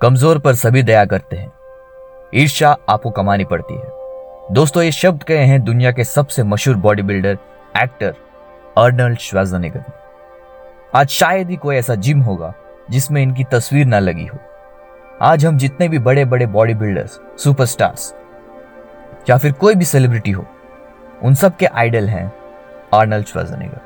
कमज़ोर पर सभी दया करते हैं। ईर्ष्या आपको कमानी पड़ती है। दोस्तों, ये शब्द कहे हैं दुनिया के सबसे मशहूर body builder actor Arnold Schwarzenegger आज शायद ही कोई ऐसा जिम होगा जिसमें इनकी तस्वीर ना लगी हो। आज हम जितने भी बड़े बड़े बॉडी बिल्डर्स सुपरस्टार्स या फिर कोई भी सेलिब्रिटी हो, उन सब के आइडल हैं Arnold Schwarzenegger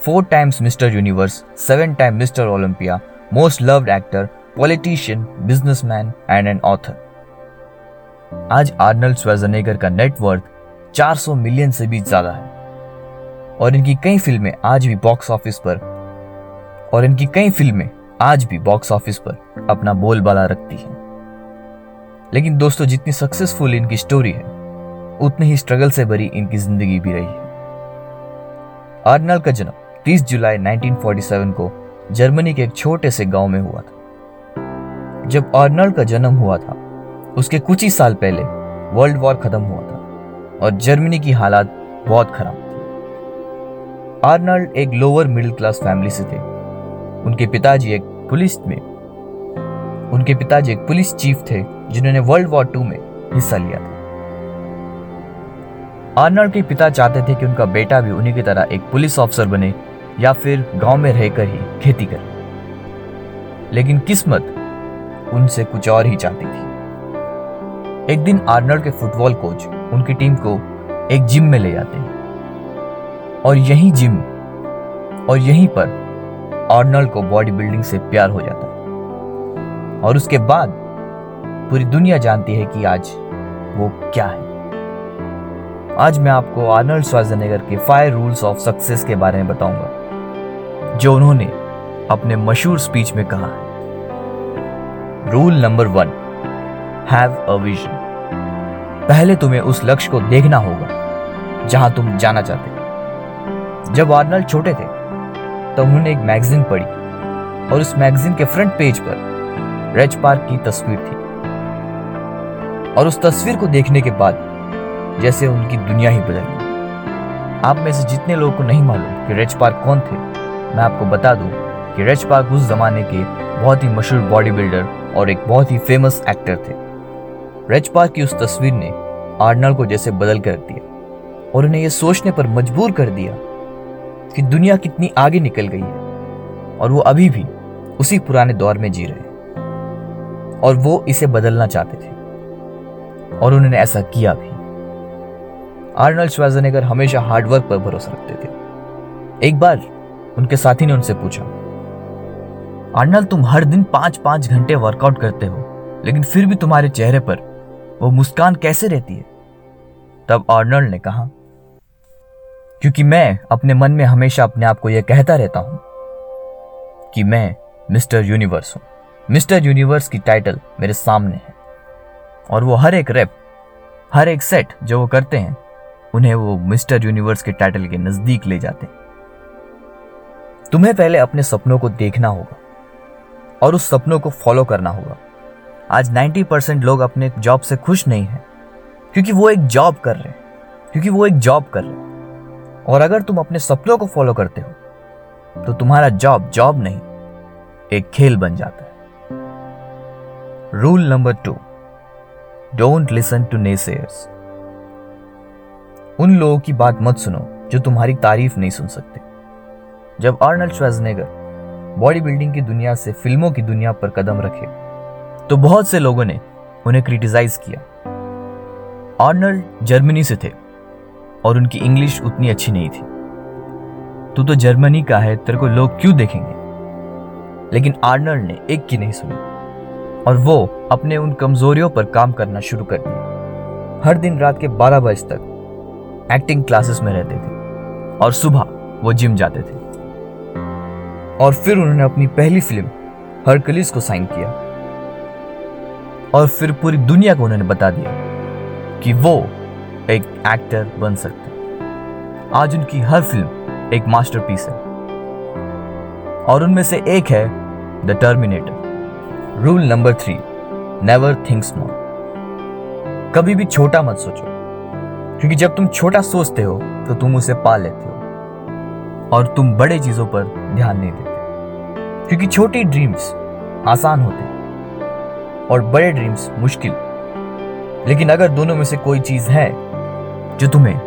four times Mister Universe seven time Mister Olympia most loved actor politician businessman and an author आज आर्नल्ड श्वाजनेगर का नेटवर्थ 400 मिलियन से भी ज़्यादा है। और इनकी कई फ़िल्में आज भी बॉक्स ऑफ़िस पर, और इनकी कई फ़िल्में आज भी बॉक्स ऑफ़िस पर अपना बोलबाला रखती हैं। लेकिन दोस्तों, जितनी सक्सेसफुल इनकी स्टोरी है, उतनी ही स्ट्रगल से भरी इनकी ज़िंदगी भी रही है। आर्नल्ड का जन्म 30 जुलाई 1947 को जर्मनी के एक छोटे से गाँव में हुआ था। जब आर्नल्ड का जन्म हुआ था, उसके कुछ ही साल पहले वर्ल्ड वॉर खत्म हुआ था और जर्मनी की हालात बहुत खराब थी। आर्नल्ड एक लोअर मिडिल क्लास फैमिली से थे। उनके पिताजी एक पुलिस में, उनके पिताजी एक पुलिस चीफ थे, जिन्होंने वर्ल्ड वॉर टू में हिस्सा लिया था। आर्नल्ड के पिता चाहते थे कि उनका बेटा भी उन्हीं की तरह एक पुलिस ऑफिसर बने या फिर गाँव में रहकर ही खेती करे। लेकिन किस्मत उनसे कुछ और ही चाहती थी। एक दिन आर्नल्ड के फुटबॉल कोच उनकी टीम को एक जिम में ले जाते हैं। और यही जिम और यहीं पर आर्नल्ड को बॉडी बिल्डिंग से प्यार हो जाता है। और उसके बाद पूरी दुनिया जानती है कि आज वो क्या है। आज मैं आपको आर्नल्ड स्वाजनेगर के फाइव रूल्स ऑफ़ सक्सेस के बारे में बताऊँगा, जो उन्होंने अपने मशहूर स्पीच में कहा है। Rule number one have a vision पहले तुम्हें उस लक्ष्य को देखना होगा, जहाँ तुम जाना चाहते हो। जब आर्नल्ड छोटे थे तो उन्होंने एक मैगजीन पढ़ी और उस मैगजीन के फ्रंट पेज पर रेज पार्क की तस्वीर थी। और उस तस्वीर को देखने के बाद जैसे उनकी दुनिया ही बदल गई। आप में से जितने लोगों को नहीं मालूम कि रेज पार्क कौन थे, मैं आपको बता दूँ कि रेज पार्क उस जमाने के बहुत ही मशहूर बॉडी बिल्डर और एक बहुत ही फ़ेमस एक्टर थे। रेज पार्क की उस तस्वीर ने आर्नल्ड को जैसे बदल कर दिया और उन्हें यह सोचने पर मजबूर कर दिया कि दुनिया कितनी आगे निकल गई है और वो अभी भी उसी पुराने दौर में जी रहे हैं। और वो इसे बदलना चाहते थे और उन्होंने ऐसा किया भी। आर्नल्ड श्वाजनेगर हमेशा हार्डवर्क पर भरोसा रखते थे। एक बार उनके साथी ने उनसे पूछा आर्नल्ड तुम हर दिन पाँच पाँच घंटे वर्कआउट करते हो, लेकिन फिर भी तुम्हारे चेहरे पर वो मुस्कान कैसे रहती है? तब आर्नल्ड ने कहा, क्योंकि मैं अपने मन में हमेशा अपने आप को यह कहता रहता हूँ कि मैं मिस्टर यूनिवर्स हूँ। मिस्टर यूनिवर्स की टाइटल मेरे सामने है और वो हर एक रैप हर एक सेट जो वो करते हैं, उन्हें वो मिस्टर यूनिवर्स के टाइटल के नज़दीक ले जाते हैं। तुम्हें पहले अपने सपनों को देखना होगा। और उस सपनों को फॉलो करना होगा। आज 90 परसेंट लोग अपने जॉब से खुश नहीं हैं, क्योंकि वो एक जॉब कर रहे हैं, क्योंकि वो एक जॉब कर रहे हैं। और अगर तुम अपने सपनों को फॉलो करते हो तो तुम्हारा जॉब जॉब नहीं, एक खेल बन जाता है। Rule number two don't listen to naysayers उन लोगों की बात मत सुनो जो तुम्हारी तारीफ़ नहीं सुन सकते। जब अर्नल्ड श्वाजनेगर बॉडी बिल्डिंग की दुनिया से फ़िल्मों की दुनिया पर कदम रखे तो बहुत से लोगों ने उन्हें क्रिटिसाइज किया। आर्नल्ड जर्मनी से थे, और उनकी इंग्लिश उतनी अच्छी नहीं थी। तू तो जर्मनी का है, तेरे को लोग क्यों देखेंगे? लेकिन आर्नल्ड ने एक की नहीं सुनी, और वो अपने उन कमजोरियों पर काम करना शुरू कर दिया। हर दिन रात के 12 बजे तक एक्टिंग क्लासेस में रहते थे, और सुबह वो जिम जाते थे। और फिर उन्होंने अपनी पहली फ़िल्म, हरकलिस को साइन किया। और फिर पूरी दुनिया को उन्होंने बता दिया कि वो एक एक्टर बन सकते आज उनकी हर फ़िल्म एक मास्टरपीस है। और उनमें से एक है the Terminator rule number three never think small कभी भी छोटा मत सोचो, क्योंकि जब तुम छोटा सोचते हो तो तुम उसे पा लेते हो। और तुम बड़े चीज़ों पर ध्यान नहीं देते। क्योंकि छोटी ड्रीम्स आसान होते और बड़े ड्रीम्स मुश्किल। लेकिन अगर दोनों में से कोई चीज़ है जो तुम्हें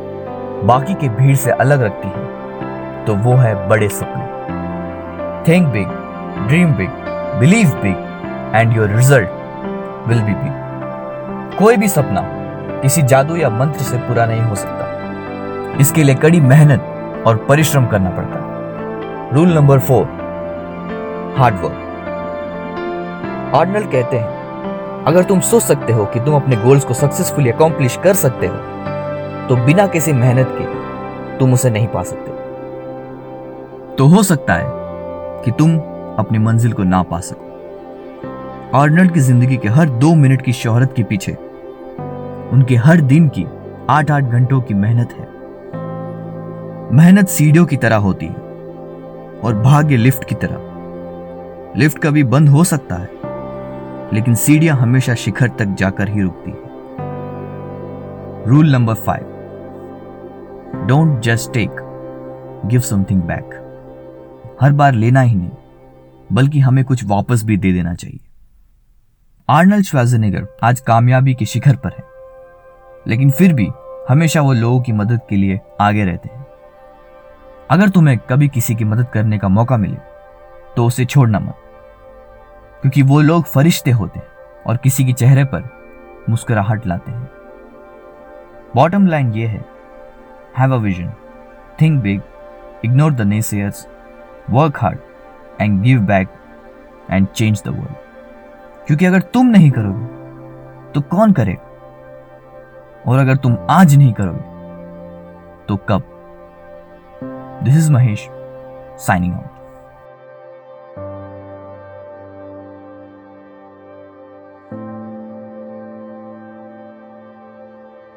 बाकी के भीड़ से अलग रखती है तो वो है बड़े सपने। Think big dream big believe big and your result will be big कोई भी सपना किसी जादू या मंत्र से पूरा नहीं हो सकता। इसके लिए कड़ी मेहनत और परिश्रम करना पड़ता है। Rule number four hard work Arnold कहते हैं, अगर तुम सोच सकते हो कि तुम अपने गोल्स को सक्सेसफुली अकॉम्प्लिश कर सकते हो तो बिना किसी मेहनत के तुम उसे नहीं पा सकते। तो हो सकता है कि तुम अपनी मंजिल को ना पा सको। आर्नल्ड की ज़िंदगी के हर दो मिनट की शोहरत के पीछे उनके हर दिन की आठ आठ घंटों की मेहनत है। मेहनत सीढ़ियों की तरह होती है और भाग्य लिफ्ट की तरह। लिफ्ट कभी बंद हो सकता है, लेकिन सीढ़ियाँ हमेशा शिखर तक जाकर ही रुकती है। Rule number five don't just take give something back हर बार लेना ही नहीं, बल्कि हमें कुछ वापस भी दे देना चाहिए। आर्नल्ड श्वाजनेगर आज कामयाबी के शिखर पर है, लेकिन फिर भी हमेशा वो लोगों की मदद के लिए आगे रहते हैं। अगर तुम्हें कभी किसी की मदद करने का मौका मिले तो उसे छोड़ना मत। क्योंकि वो लोग फरिश्ते होते हैं और किसी के चेहरे पर मुस्कुराहट लाते हैं। बॉटम लाइन ये है have a vision think big ignore the naysayers work hard and give back and change the world क्योंकि अगर तुम नहीं करोगे तो कौन करेगा? और अगर तुम आज नहीं करोगे तो कब? This is Mahesh signing out